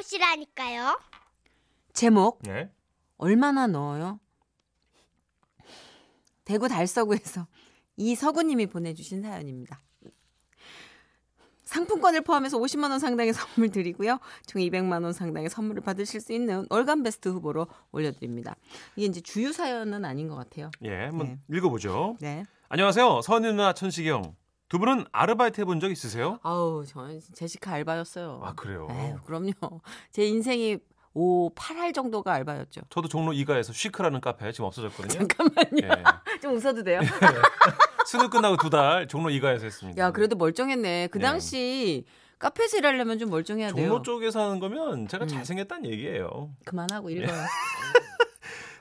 보시라니까요. 제목 예. 얼마나 넣어요? 대구 달서구에서 이서구님이 보내주신 사연입니다. 상품권을 포함해서 50만 원 상당의 선물 드리고요. 총 200만 원 상당의 선물을 받으실 수 있는 월간 베스트 후보로 올려드립니다. 이게 이제 주유 사연은 아닌 것 같아요. 예, 한번 네. 읽어보죠. 네. 안녕하세요. 누나 천식이 형. 두 분은 아르바이트 해본 적 있으세요? 아우 저는 제시카 알바였어요. 아, 그래요? 에휴, 그럼요. 제 인생이 5, 8할 정도가 알바였죠. 저도 종로 이가에서 쉬크라는 카페 지금 없어졌거든요. 잠깐만요. 예. 좀 웃어도 돼요? 수능 끝나고 두 달 종로 이가에서 했습니다. 야, 그래도 멀쩡했네. 그 네. 당시 카페에서 일하려면 좀 멀쩡해야 돼요. 종로 쪽에서 하는 거면 제가 음. 잘생겼다는 얘기예요. 그만하고 예. 읽어요.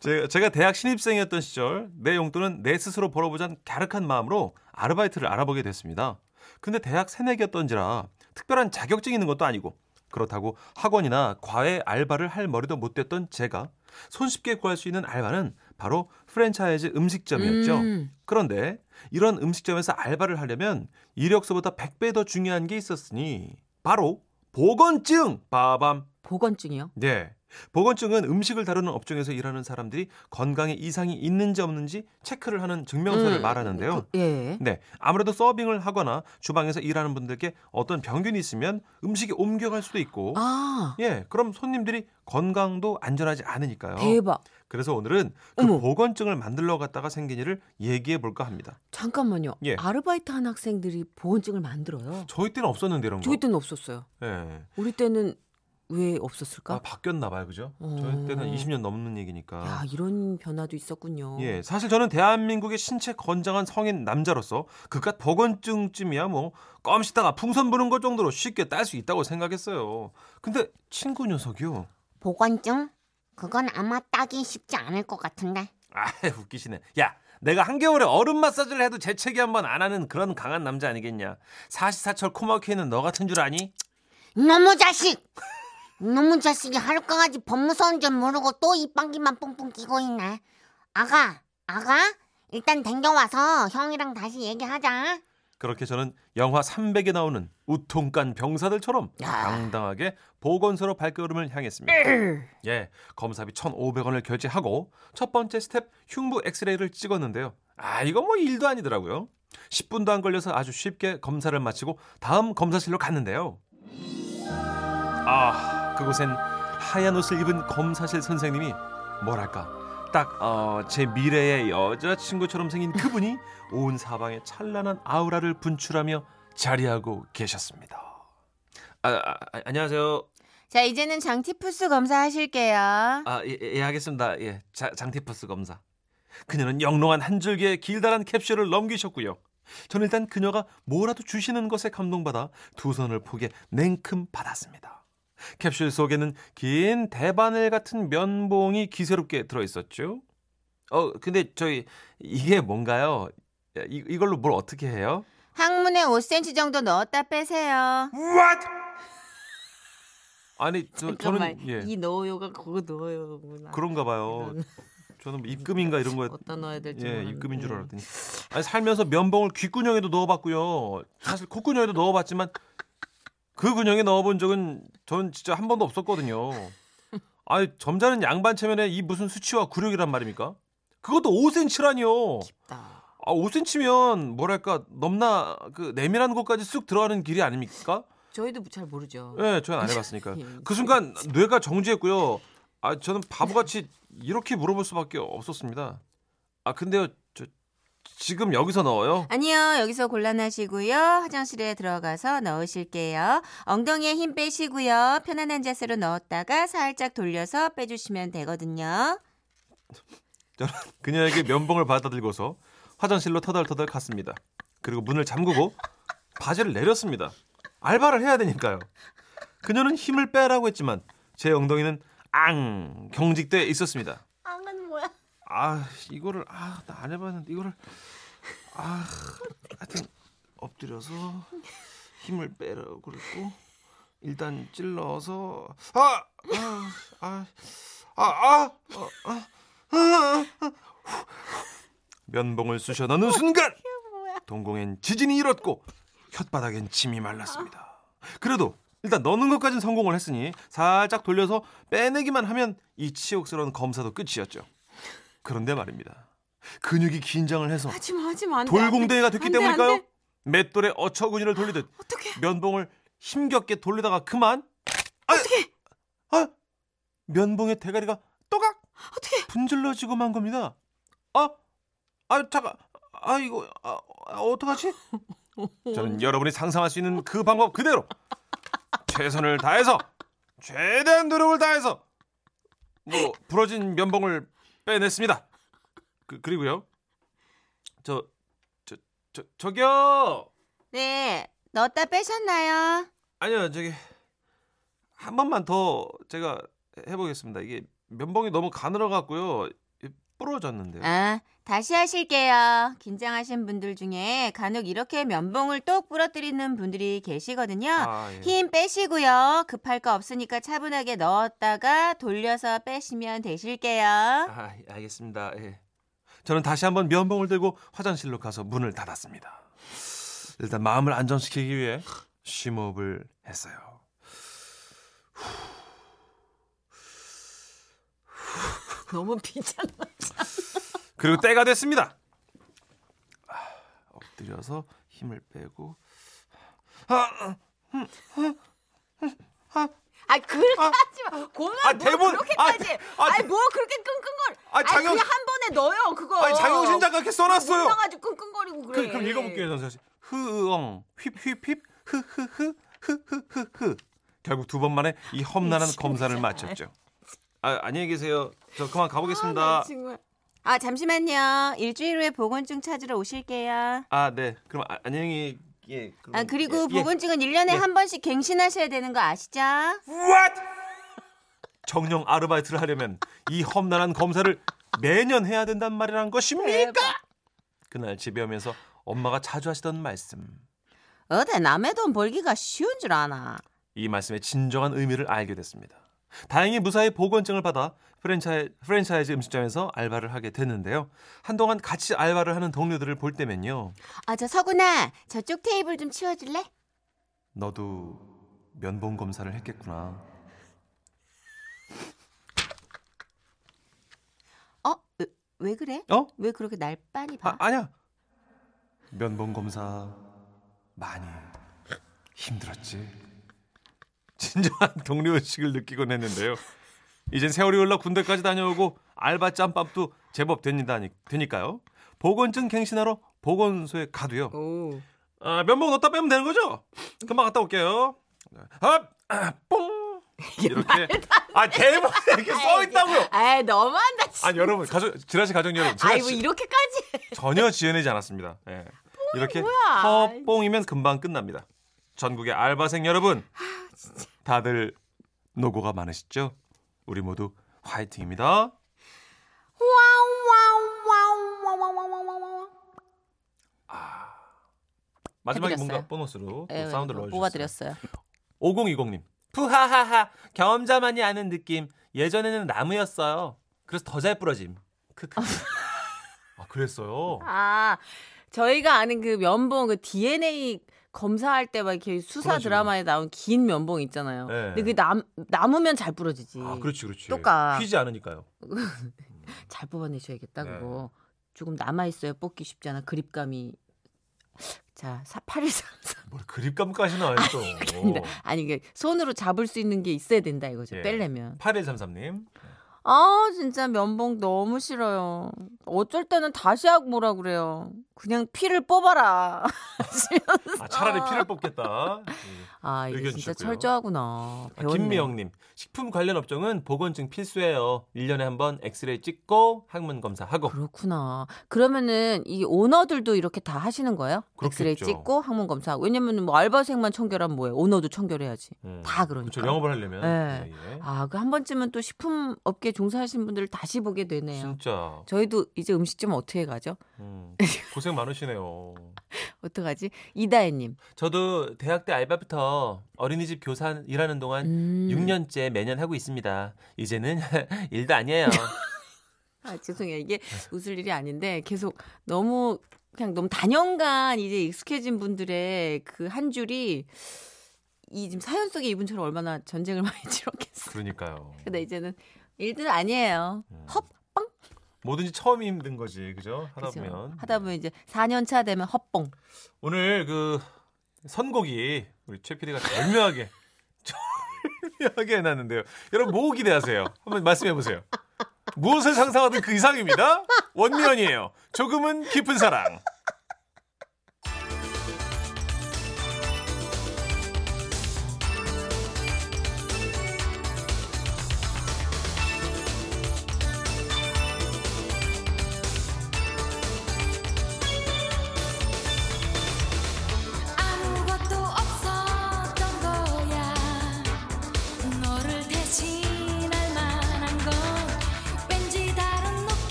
제가, 제가 대학 신입생이었던 시절 내 용돈은 내 스스로 벌어보자는 갸륵한 마음으로 아르바이트를 알아보게 됐습니다. 근데 대학 새내기였던지라 특별한 자격증이 있는 것도 아니고 그렇다고 학원이나 과외 알바를 할 머리도 못 됐던 제가 손쉽게 구할 수 있는 알바는 바로 프랜차이즈 음식점이었죠. 음. 그런데 이런 음식점에서 알바를 하려면 이력서보다 100배 더 중요한 게 있었으니 바로 보건증! 빠밤! 보건증이요? 네. 보건증은 음식을 다루는 업종에서 일하는 사람들이 건강에 이상이 있는지 없는지 체크를 하는 증명서를 음, 말하는데요. 그, 예. 네. 아무래도 서빙을 하거나 주방에서 일하는 분들께 어떤 병균이 있으면 음식이 옮겨갈 수도 있고 아, 예, 그럼 손님들이 건강도 안전하지 않으니까요. 대박. 그래서 오늘은 그 어머. 보건증을 만들러 갔다가 생긴 일을 얘기해 볼까 합니다. 잠깐만요. 예. 아르바이트 한 학생들이 보건증을 만들어요. 저희 때는 없었는데 이런 거. 저희 때는 없었어요. 예. 우리 때는 왜 없었을까? 아, 바뀌었나 봐요. 그죠? 어. 저희 때는 20년 넘는 얘기니까. 야, 이런 변화도 있었군요. 예, 사실 저는 대한민국의 신체 건장한 성인 남자로서 그깟 보건증쯤이야 뭐껌 씹다가 풍선 부는 것 정도로 쉽게 딸 수 있다고 생각했어요. 근데 친구 녀석이요. 보건증? 그건 아마 따기 쉽지 않을 것 같은데. 아, 웃기시네. 야, 내가 한겨울에 얼음 마사지를 해도 재채기 한 번 안 하는 그런 강한 남자 아니겠냐? 사시사철 코막혀 있는 너 같은 줄 아니? 이놈의 자식! 이놈의 자식이 하루까지 법 무서운 줄 모르고 또 입방귀만 뿡뿡 끼고 있네. 아가, 아가? 일단 댕겨와서 형이랑 다시 얘기하자. 그렇게 저는 영화 300에 나오는 웃통 깐 병사들처럼 당당하게 보건소로 발걸음을 향했습니다. 예, 검사비 1,500원을 결제하고 첫 번째 스텝 흉부 엑스레이를 찍었는데요. 아, 이거 뭐 일도 아니더라고요. 10분도 안 걸려서 아주 쉽게 검사를 마치고 다음 검사실로 갔는데요. 아, 그곳엔 하얀 옷을 입은 검사실 선생님이 뭐랄까 딱 어, 제 미래의 여자친구처럼 생긴 그분이 온 사방에 찬란한 아우라를 분출하며 자리하고 계셨습니다. 아, 아, 아, 안녕하세요. 자, 이제는 장티푸스 검사 하실게요. 아, 예, 예, 하겠습니다. 예, 자, 장티퍼스 검사. 그녀는 영롱한 한 줄기의 길다란 캡슐을 넘기셨고요. 저는 일단 그녀가 뭐라도 주시는 것에 감동받아 두 손을 포개 냉큼 받았습니다. 캡슐 속에는 긴 대바늘 같은 면봉이 기세롭게 들어있었죠. 어, 근데 저희 이게 뭔가요? 이, 이걸로 뭘 어떻게 해요? 항문에 5cm 정도 넣었다 빼세요. What? 아니, 저, 잠깐만, 저는 예, 이 넣어요가 그거 넣어요구나. 그런가 봐요. 저는 뭐 입금인가 이런 거에 어디다 넣어야 될지 예. 입금인 줄 알았더니. 아니 살면서 면봉을 귓구녕에도 넣어봤고요. 사실 콧구녕에도 넣어봤지만 그 구녕에 넣어본 적은 전 진짜 한 번도 없었거든요. 아니 점잖은 양반 체면에 이 무슨 수치와 굴욕이란 말입니까? 그것도 5cm라니요. 깊다. 아 5cm면 뭐랄까 넘나 그 내밀한 곳까지 쑥 들어가는 길이 아닙니까? 저희도 잘 모르죠. 예, 저는 안 해봤으니까. 예. 그 순간 뇌가 정지했고요. 아, 저는 바보같이 이렇게 물어볼 수밖에 없었습니다. 아, 근데요, 저 지금 여기서 넣어요? 아니요, 여기서 곤란하시고요. 화장실에 들어가서 넣으실게요. 엉덩이에 힘 빼시고요. 편안한 자세로 넣었다가 살짝 돌려서 빼주시면 되거든요. 저는 그녀에게 면봉을 받아들고서 화장실로 터덜터덜 갔습니다. 그리고 문을 잠그고 바지를 내렸습니다. 알바를 해야 되니까요. 그녀는 힘을 빼라고 했지만 제 엉덩이는 앙 경직돼 있었습니다. 아 이거를 아 나 안 해봤는데 이거를 아 하여튼 엎드려서 힘을 빼라고 그랬고 일단 찔러서 아아아아아 아, 아, 아, 아, 아, 면봉을 쑤셔 넣는 순간 동공엔 지진이 일었고 혓바닥엔 침이 말랐습니다. 그래도 일단 넣는 것까지는 성공을 했으니 살짝 돌려서 빼내기만 하면 이 치욕스러운 검사도 끝이었죠. 그런데 말입니다. 근육이 긴장을 해서 하지마 하지마 안 돼. 됐기 안 돼, 안 때문일까요? 돼. 맷돌에 어처구니를 돌리듯 어떻게? 면봉을 힘겹게 돌리다가 그만 어떻게? 아, 면봉의 대가리가 또각 어떻게? 분질러지고 만 겁니다. 아, 아 잠깐, 아 이거 아, 아, 어떡하지? 저는 여러분이 상상할 수 있는 그 방법 그대로 최선을 다해서 최대한 노력을 다해서 뭐 부러진 면봉을 빼냈습니다. 그, 그리고요, 저, 저, 저, 저기요. 네 넣었다 빼셨나요? 아니요, 저기 한 번만 더 제가 해보겠습니다. 이게 면봉이 너무 가늘어 갖고요, 부러졌는데요. 아 다시 하실게요. 긴장하신 분들 중에 간혹 이렇게 면봉을 똑 부러뜨리는 분들이 계시거든요. 아, 예. 힘 빼시고요. 급할 거 없으니까 차분하게 넣었다가 돌려서 빼시면 되실게요. 아, 예, 알겠습니다. 예. 저는 다시 한번 면봉을 들고 화장실로 가서 문을 닫았습니다. 일단 마음을 안정시키기 위해 심호흡을 했어요. 너무 비잖아. 그리고 때가 됐습니다. 아, 엎드려서 힘을 빼고 아, 아 그렇게 아, 하지 마. 고만 아, 뭘 대본- 그렇게까지. 아, 아, 대- 아니 뭐 그렇게 끙끙거려. 아, 아니 장영- 그냥 한 번에 넣어요 그거. 아니 장영신 작가 이렇게 써놨어요. 눌러가지고 끙끙거리고 그래. 그, 그럼 읽어볼게요, 전서 씨. 흐엉, 휩휩휩, 흐흐흐, 흐흐흐흐. 결국 두 번 만에 이 험난한 검사를 마쳤죠. 아, 안녕히 계세요. 저 그만 가보겠습니다. 아, 잠시만요. 일주일 후에 보건증 찾으러 오실게요. 아, 네. 그럼 아, 안녕히 예. 그럼, 아 그리고 예, 예. 보건증은 일 1년에 예. 한 번씩 갱신하셔야 되는 거 아시죠? What? 정령 아르바이트를 하려면 이 험난한 검사를 매년 해야 된단 말이란 것입니까? 그날 집에 오면서 엄마가 자주 하시던 말씀. 어디 남의 돈 벌기가 쉬운 줄 아나. 이 말씀의 진정한 의미를 알게 됐습니다. 다행히 무사히 보건증을 받아 프랜차이, 프랜차이즈 음식점에서 알바를 하게 됐는데요. 한동안 같이 알바를 하는 동료들을 볼 때면요. 아 저 서구나 저쪽 테이블 좀 치워줄래? 너도 면봉 검사를 했겠구나. 어? 왜, 왜 그래? 어? 왜 그렇게 날 빤히 봐? 아, 아니야. 면봉 검사 많이 힘들었지. 진정한 동료 의식을 느끼곤 했는데요. 이젠 세월이 흘러 군대까지 다녀오고 알바 짬밥도 제법 됩니다, 되니까요. 보건증 갱신하러 보건소에 가도요. 오. 아, 면봉 넣었다 빼면 되는 거죠? 금방 갔다 올게요. 아, 아, 뽕 이렇게 아 대본에 이렇게 써 있다고요. 아 너무한다 진짜. 아니 여러분 가족 지라시 가족 여러분 아이 뭐 지- 이렇게까지. 전혀 지어내지 않았습니다. 예. 이렇게 뭐야? 허뽕이면 금방 끝납니다. 전국의 알바생 여러분, 다들 노고가 많으시죠? 우리 모두 화이팅입니다. 와우와우와우와우와우와우. 마지막에 해드렸어요. 뭔가 보너스로 또 예, 사운드를 뭐 넣어주셨어요. 뽑아드렸어요. 5020님. 푸하하하 경험자만이 아는 느낌. 예전에는 나무였어요. 그래서 더 잘 부러짐. 크크. 아 그랬어요. 아 저희가 아는 그 면봉 그 DNA 검사할 때 막 이렇게 수사 부러지고. 드라마에 나온 긴 면봉 있잖아요. 네. 근데 그남 남으면 잘 부러지지. 아 그렇지 그렇지. 똑같. 휘지 않으니까요. 잘 뽑아내셔야겠다 네. 그거. 조금 남아 있어야 뽑기 쉽잖아. 그립감이. 자, 4813. 뭘 그립감까지는 아니죠. 아니다. 아니 이게 손으로 잡을 수 있는 게 있어야 된다 이거죠. 예. 뺄려면. 8133님. 아 진짜 면봉 너무 싫어요. 어쩔 때는 다시 하고 뭐라 그래요. 그냥 피를 뽑아라. 아 차라리 피를 뽑겠다. 예. 아 이게 진짜 주셨고요. 철저하구나. 아, 배웠네. 김미영님, 식품 관련 업종은 보건증 필수예요. 1년에 한 번 엑스레이 찍고 항문 검사하고. 그렇구나. 그러면은 이 오너들도 이렇게 다 하시는 거예요? 엑스레이 그렇겠죠. 찍고 항문 검사. 왜냐면은 뭐 알바생만 청결하면 뭐해? 오너도 청결해야지. 음, 다 그러니까. 그렇죠. 영업을 하려면. 네. 예, 예. 아, 그 한 번쯤은 또 식품 업계 종사하신 분들 다시 보게 되네요. 진짜 저희도 이제 음식점 어떻게 가죠? 음, 고생 많으시네요. 어떡하지? 이다혜님. 저도 대학 때 알바부터 어린이집 교사 일하는 동안 음. 6년째 매년 하고 있습니다. 이제는 일도 아니에요. 아, 죄송해요. 이게 웃을 일이 아닌데 계속 너무 그냥 너무 단연간 이제 익숙해진 분들의 그 한 줄이 이 지금 사연 속의 이분처럼 얼마나 전쟁을 많이 치렀겠어. 그러니까요. 근데 이제는 일들 아니에요. 음. 헛뻥. 뭐든지 처음이 힘든 거지, 그죠? 하다 그죠? 보면. 하다 보면 이제 4년 차 되면 헛뻥. 오늘 그 선곡이 우리 최 PD가 절묘하게 절묘하게 해놨는데요. 여러분 뭐 기대하세요? 한번 말씀해 보세요. 무엇을 상상하든 그 이상입니다. 원면이에요. 조금은 깊은 사랑.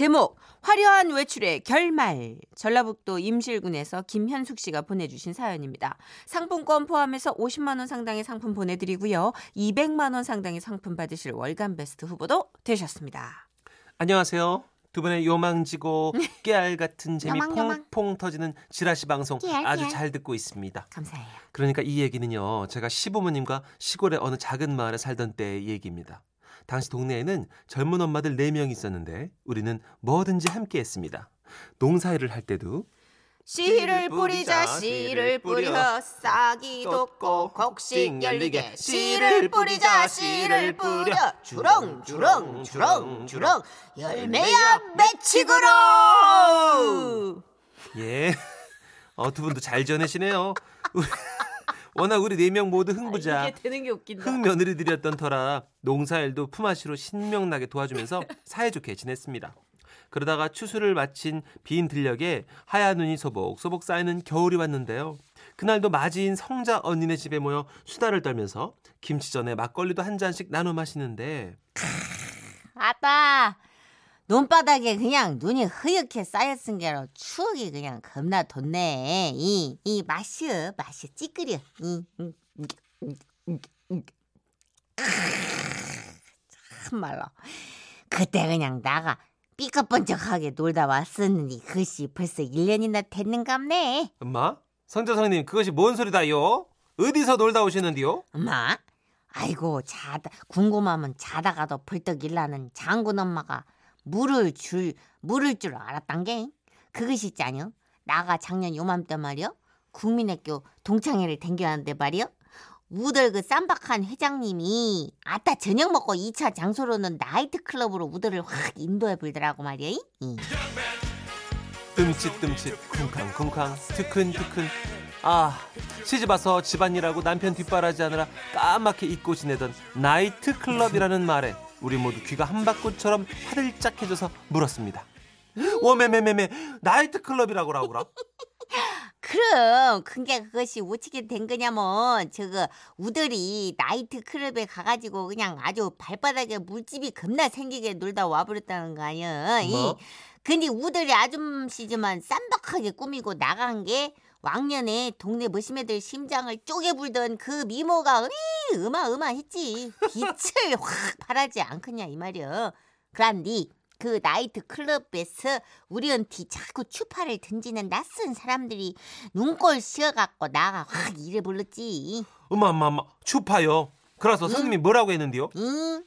제목 화려한 외출의 결말 전라북도 임실군에서 김현숙 씨가 보내주신 사연입니다. 상품권 포함해서 50만 원 상당의 상품 보내드리고요. 200만 원 상당의 상품 받으실 월간 베스트 후보도 되셨습니다. 안녕하세요. 두 분의 요망지고 깨알 같은 재미 요망, 요망. 퐁퐁 터지는 지라시 방송 깨알, 아주 깨알. 잘 듣고 있습니다. 감사해요. 그러니까 이 얘기는요. 제가 시부모님과 시골의 어느 작은 마을에 살던 때의 얘기입니다. 당시 동네에는 젊은 엄마들 4명 있었는데 우리는 뭐든지 함께 했습니다. 농사일을 할 때도 씨를 뿌리자 씨를 뿌려. 싹이 돋고 곡식 열리게 씨를 뿌리자 씨를 뿌려. 주렁 주렁 주렁 주렁 열매야 맺히거라 예. 어, 두 분도 잘 지내시네요. 워낙 우리 네 명 모두 흥부자. 이게 되는 게 웃긴다. 흑며느리들이었던 터라 농사일도 품앗이로 신명나게 도와주면서 사이좋게 지냈습니다. 그러다가 추수를 마친 빈 들녘에 하얀 눈이 소복소복 쌓이는 겨울이 왔는데요. 그날도 맞이인 성자 언니네 집에 모여 수다를 떨면서 김치전에 막걸리도 한 잔씩 나눠 마시는데 아빠, 논바닥에 그냥 눈이 흐옇게 쌓였은 게로 추억이 그냥 겁나 돋네. 이, 이 맛이, 맛이 찌끄려. 이, 이. 참말로. 그때 그냥 나가 삐까번쩍하게 놀다 왔었는데 그것이 벌써 1년이나 됐는갑네. 엄마 성자성님 그것이 뭔 소리다요? 어디서 놀다 오시는데요? 엄마? 아이고 자다 궁금하면 자다가도 벌떡 일나는 장군 엄마가 물을 줄 물을 줄 알았단 게? 그것이 있잖여. 나가 작년 요맘때 말이여 국민학교 동창회를 댕겨왔는데 말이여 우들 그 쌈박한 회장님이 아따 저녁 먹고 2차 장소로는 나이트클럽으로 우들을 확 인도해 불더라고 말이야 이. 뜸칫뜸칫 쿵쾅쿵쾅 투큰투큰. 아 시집 와서 집안일하고 남편 뒷바라지하느라 까맣게 잊고 지내던 나이트클럽이라는 말에 우리 모두 귀가 한바퀴처럼 화들짝해져서 물었습니다 오메메메메 나이트클럽이라고 라고라 그럼 그게 그것이 어떻게 된 거냐면 저거 우들이 나이트 클럽에 가가지고 그냥 아주 발바닥에 물집이 겁나 생기게 놀다 와버렸다는 거 아니야? 이. 뭐? 근데 우들이 아줌씨지만 쌈박하게 꾸미고 나간 게 왕년에 동네 머시매들 심장을 쪼개 불던 그 미모가 으이 어마어마했지 빛을 확 발하지 않겠냐 이 말이야. 그란디 그 나이트 클럽에서 우리한테 자꾸 추파를 던지는 낯선 사람들이 눈꼴 씌어갖고 나가 확 이래 불렀지. 엄마 엄마 엄마 추파요 그래서 선생님이 뭐라고 했는데요? 응?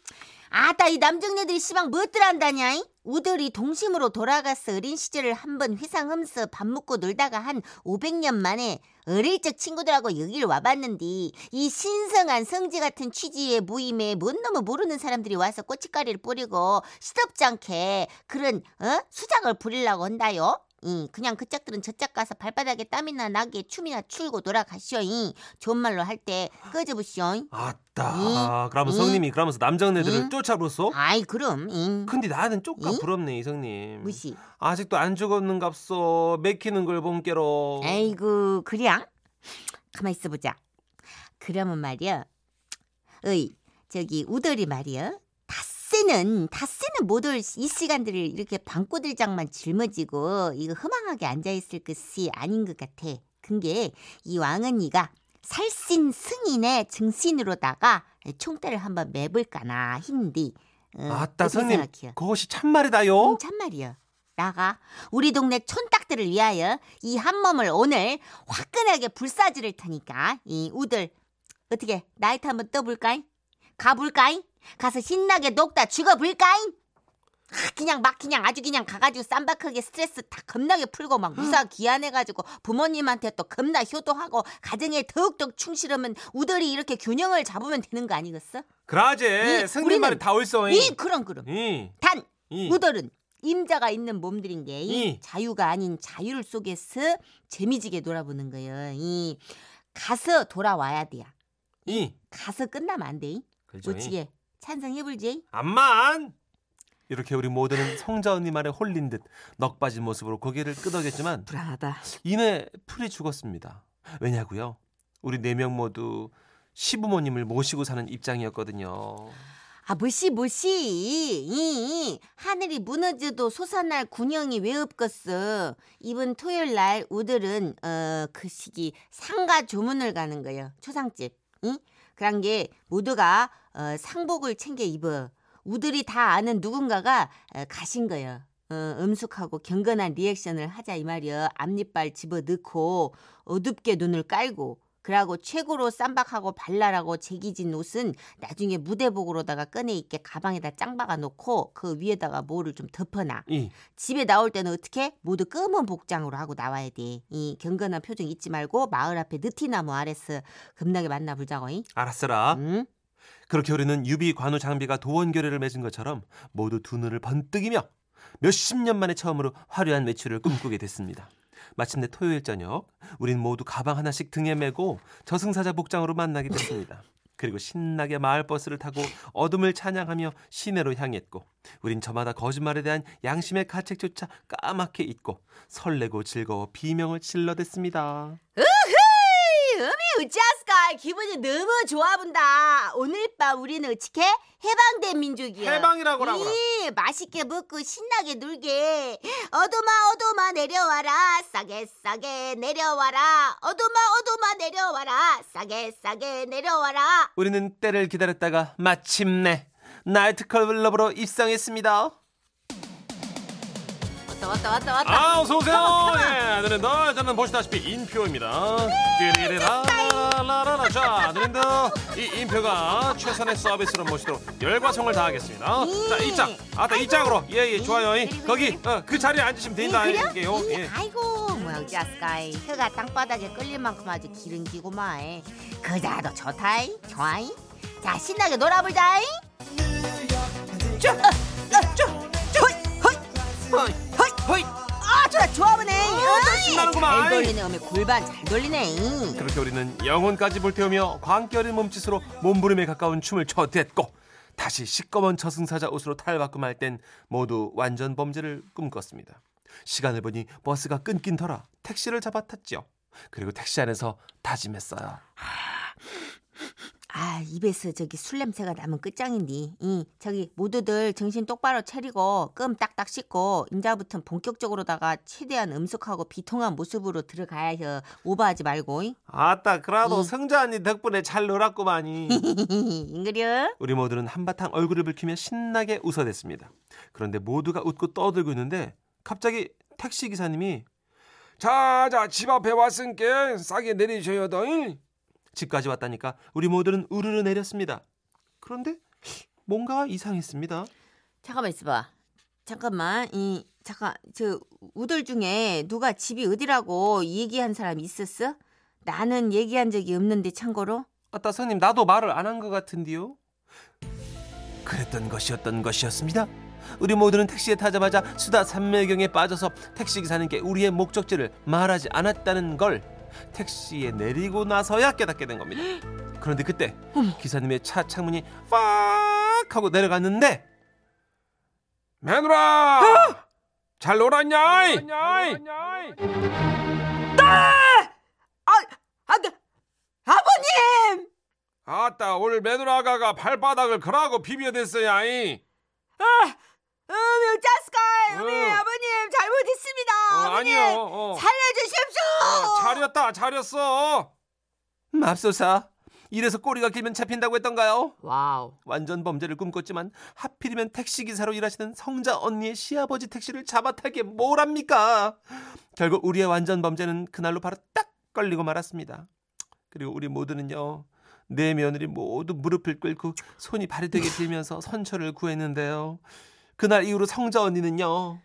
아따 이 남정네들이 시방 뭐들 한다냐? 이? 우들이 동심으로 돌아가서 어린 시절을 한번 회상하면서 밥 먹고 놀다가 한 500년 만에 어릴 적 친구들하고 여길 와봤는데 이 신성한 성지 같은 취지의 모임에 뭔 놈을 모르는 사람들이 와서 꼬치가리를 뿌리고 시덥지 않게 그런 어? 수작을 부리려고 한다요. 이 그냥 그 짝들은 저 짝 가서 발바닥에 땀이나 나게 춤이나 출고 놀아가시오. 이 좋은 말로 할 때 꺼져보시오. 아따 응? 그러면 응? 성님이 그러면서 남정네들을 응? 쫓아불었어? 아이 그럼 이 근데 나는 응? 부럽네 이성님 무시. 아직도 안 죽었는갑소 맥히는 걸 본께로 아이고 그냥 가만 있어 보자. 그러면 말이야. 어이 저기 우덜이 말이야. 닷새는 닷새는 못올 이 시간들을 이렇게 방꼬들장만 짊어지고 이거 허망하게 앉아 있을 것이 아닌 것 같아. 근게 이 왕언니가 살신 승인의 증신으로다가 총대를 한번 매볼까나 힌디. 어, 아따 생각해요? 그것이 참말이다요. 응, 참말이야. 나가 우리 동네 촌딱들을 위하여 이 한 몸을 오늘 화끈하게 불사지를 테니까 이 우들 어떻게 나이트 한번 떠볼까잉? 가볼까잉? 가서 신나게 녹다 죽어볼까잉? 아, 그냥 막 그냥 아주 그냥 가가지고 쌈박하게 스트레스 다 겁나게 풀고 막 무사 귀환해가지고 부모님한테 또 겁나 효도하고 가정에 더욱더 충실하면 우들이 이렇게 균형을 잡으면 되는 거 아니겠어? 이, 성님 말이 다 옳소. 이 그럼 그럼 이. 단 이. 우들은 임자가 있는 몸들인 게이 이. 자유가 아닌 자율 속에서 재미지게 놀아보는 거예요. 이 가서 돌아와야 돼요. 이. 가서 끝나면 안 돼. 그죠. 어찌게 찬성해볼지? 암만 이렇게 우리 모두는 성자 언니 말에 홀린 듯 넋 빠진 모습으로 고개를 끄덕였지만 불안하다. 이내 풀이 죽었습니다. 왜냐고요? 우리 네 명 모두 시부모님을 모시고 사는 입장이었거든요. 아 뭐시 뭐시 이 하늘이 무너져도 솟아날 군형이 왜 없겠어 이번 토요일 날 우들은 어 그 시기 상가 조문을 가는 거예요 초상집 이 그런 게 모두가 어 상복을 챙겨 입어. 우들이 다 아는 누군가가 어, 가신 거예요. 어, 음숙하고 경건한 리액션을 하자 이 말이야 앞니빨 집어 넣고 어둡게 눈을 깔고 그러고 최고로 쌈박하고 발랄하고 재기진 옷은 나중에 무대복으로다가 꺼내 입게 가방에다 짱 박아 놓고 그 위에다가 뭐를 좀 덮어놔. 이. 집에 나올 때는 어떻게? 모두 검은 복장으로 하고 나와야 돼. 이 경건한 표정 잊지 말고 마을 앞에 느티나무 아래서 겁나게 만나 불자고. 이. 알았어라. 응? 그렇게 우리는 유비 관우 장비가 도원결의를 맺은 것처럼 모두 두 눈을 번뜩이며 몇십 년 만에 처음으로 화려한 외출을 꿈꾸게 됐습니다. 마침내 토요일 저녁 우린 모두 가방 하나씩 등에 메고 저승사자 복장으로 만나게 됐습니다. 그리고 신나게 마을버스를 타고 어둠을 찬양하며 시내로 향했고 우린 저마다 거짓말에 대한 양심의 가책조차 까맣게 잊고 설레고 즐거워 비명을 질러댔습니다. 음이 우짜스까 기분이 너무 좋아 본다. 오늘 밤 우리는 어떻게 해방된 민족이야. 해방이라고라. 이 맛있게 먹고 신나게 놀게. 어둠아 어둠아 내려와라. 싸게 싸게 내려와라. 어둠아 어둠아 내려와라. 싸게 싸게 내려와라. 우리는 때를 기다렸다가 마침내 나이트클럽으로 입성했습니다. 왔다 왔다 왔다 왔다. 아, 어서 오세요. 예, 누님들, 저는 보시다시피 인표입니다. 띠리리라라라라. 자, 누님들, 이 인표가 최선의 서비스로 모시도록 열과 성을 다하겠습니다. 자, 이 짝, 아따 이 짝으로, 예, 예, 좋아요. 이, 거기, 어, 그 자리에 앉으시면 된다. 이, 그래요? 이, 예. 아이고 뭐야 우짜스까이 혀가 땅바닥에 끌릴 만큼 아주 기른 기구만. 그자도 좋다이 좋아이. 자 신나게 놀아보자이. 쭉, 어, 어, 쭉, 쭉, 허이. 아, 좋아, 좋아 보네. 어, 신나는구만. 잘 돌리네, 어메 골반 잘 돌리네. 그렇게 우리는 영혼까지 불태우며 광결인 몸짓으로 몸부림에 가까운 춤을 춰댔고 다시 시꺼먼 저승사자 옷으로 탈바꿈할 땐 모두 완전 범죄를 꿈꿨습니다. 시간을 보니 버스가 끊긴 터라 택시를 잡아탔죠. 그리고 택시 안에서 다짐했어요. 아, 입에서 저기 술 냄새가 나면 끝장인디. 이, 저기 모두들 정신 똑바로 차리고 끔 딱딱 씻고 인자부터 본격적으로다가 최대한 음숙하고 비통한 모습으로 들어가야 해. 오버하지 말고. 이. 아따 그래도 이. 성자 언니 덕분에 잘 놀았구만이. 인그려? 우리 모두는 한바탕 얼굴을 붉히며 신나게 웃어댔습니다. 그런데 모두가 웃고 떠들고 있는데 갑자기 택시 기사님이 자 자 집 앞에 왔으니까 싸게 내리셔야 더. 집까지 왔다니까 우리 모두는 우르르 내렸습니다. 그런데 뭔가 이상했습니다. 잠깐만 있어봐. 잠깐만, 이, 잠깐, 저, 우들 중에 누가 집이 어디라고 얘기한 사람 있었어? 나는 얘기한 적이 없는데 참고로. 아따 선님 나도 말을 안 한 것 같은데요. 그랬던 것이었던 것이었습니다. 우리 모두는 택시에 타자마자 수다 산매경에 빠져서 택시 기사님께 우리의 목적지를 말하지 않았다는 걸 택시에 내리고 나서야 깨닫게 된 겁니다. 그런데 그때 기사님의 차 창문이 팍 하고 내려갔는데 매누라! 잘 놀았냐? 아, 아, 그, 아버님! 아따 오늘 매누라가가 발바닥을 그라고 비벼댔어야 이. 아, 어미 짜스카이, 어미 어. 아버님 잘못했습니다. 아버님 아니요. 어. 살려주십시오. 어, 차렸다 차렸어 맙소사 이래서 꼬리가 길면 잡힌다고 했던가요? 와우. 완전 범죄를 꿈꿨지만 하필이면 택시 기사로 일하시는 성자 언니의 시아버지 택시를 잡아타기에 뭘 합니까? 결국 우리의 완전 범죄는 그날로 바로 딱 걸리고 말았습니다. 그리고 우리 모두는요. 내 며느리 모두 무릎을 꿇고 손이 발이 되게 빌면서 선처를 구했는데요. 그날 이후로 성자 언니는요.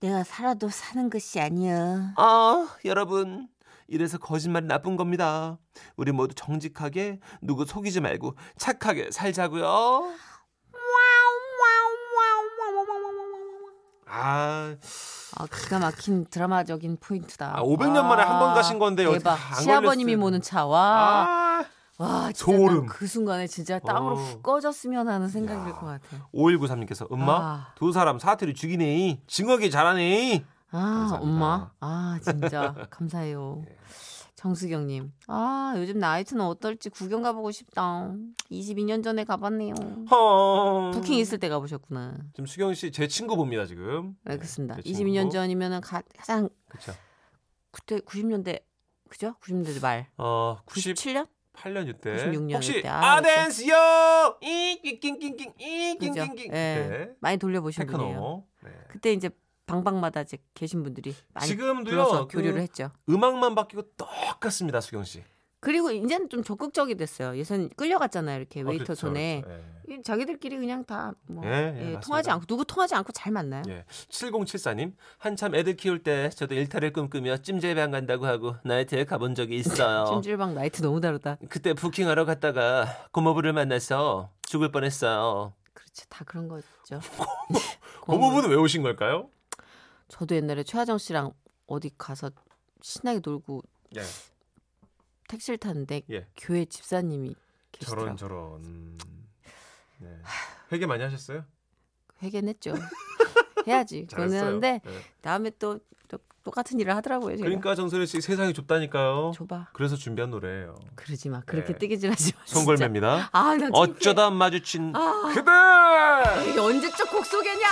내가 살아도 사는 것이 아니야. 아, 여러분. 이래서 거짓말이 나쁜 겁니다. 우리 모두 정직하게 누구 속이지 말고 착하게 살자고요. 아, 아, 기가 막힌 드라마적인 포인트다. 아, 500년 만에 한번 가신 건데 대박. 안 시아버님이. 모는 차. 와. 아, 와, 소름. 난그 순간에 진짜 땀으로 어. 훅 꺼졌으면 하는 생각이 들것 같아요. 5193님께서 엄마 아. 두 사람 사투리 죽이네. 징하게 잘하네. 아, 감사합니다. 엄마. 아, 진짜 감사해요. 정수경님. 아, 요즘 나이트는 어떨지 구경 가보고 싶다. 22년 전에 가봤네요. 허. 부킹 있을 때 가보셨구나. 지금 수경 씨 제 친구 봅니다 지금. 네, 그렇습니다. 제 22년 친구. 전이면은 가, 가장 그렇죠. 그때 90년대 그죠? 90년대 말. 어, 90 97년? 8년 이때 96년 혹시. 아, 아댄스요 이낑낑낑낑 그죠? 이낑낑낑 예. 많이 돌려보신 분이에요. 테크노 네. 그때 이제 방방마다 이제 계신 분들이 많이 지금도요, 불러서 그- 교류를 했죠. 음악만 바뀌고 똑같습니다 수경 씨 그리고 이제는 좀 적극적이 됐어요. 예전 끌려갔잖아요. 이렇게 어, 웨이터 그렇죠, 손에. 그렇죠. 이 자기들끼리 그냥 다뭐 예, 예, 맞습니다. 통하지 않고 누구 통하지 않고 잘 만나요. 예. 7074님 한참 애들 키울 때 저도 일탈을 꿈꾸며 찜질방 간다고 하고 나이트에 가본 적이 있어요 찜질방 나이트 너무 다르다. 그때 부킹하러 갔다가 고모부를 만나서 죽을 뻔했어요 그렇지 다 그런 거죠. 고모부는 왜 오신 걸까요? 저도 옛날에 최하정 씨랑 어디 가서 신나게 놀고 예. 택시를 탔는데 예. 교회 집사님이 저런 계시더라고요. 저런 네. 회개 많이 하셨어요? 회개는 했죠. 해야지. 하는데 네. 다음에 또, 또 똑같은 일을 하더라고요. 제가. 그러니까 정선혜 씨 세상이 좁다니까요. 줘봐. 그래서 준비한 노래예요. 그러지 마. 그렇게 네. 뜨개질하지 마. 송골매입니다. 아. 어쩌다 마주친 아. 그대. 언제적 곡 소개냐?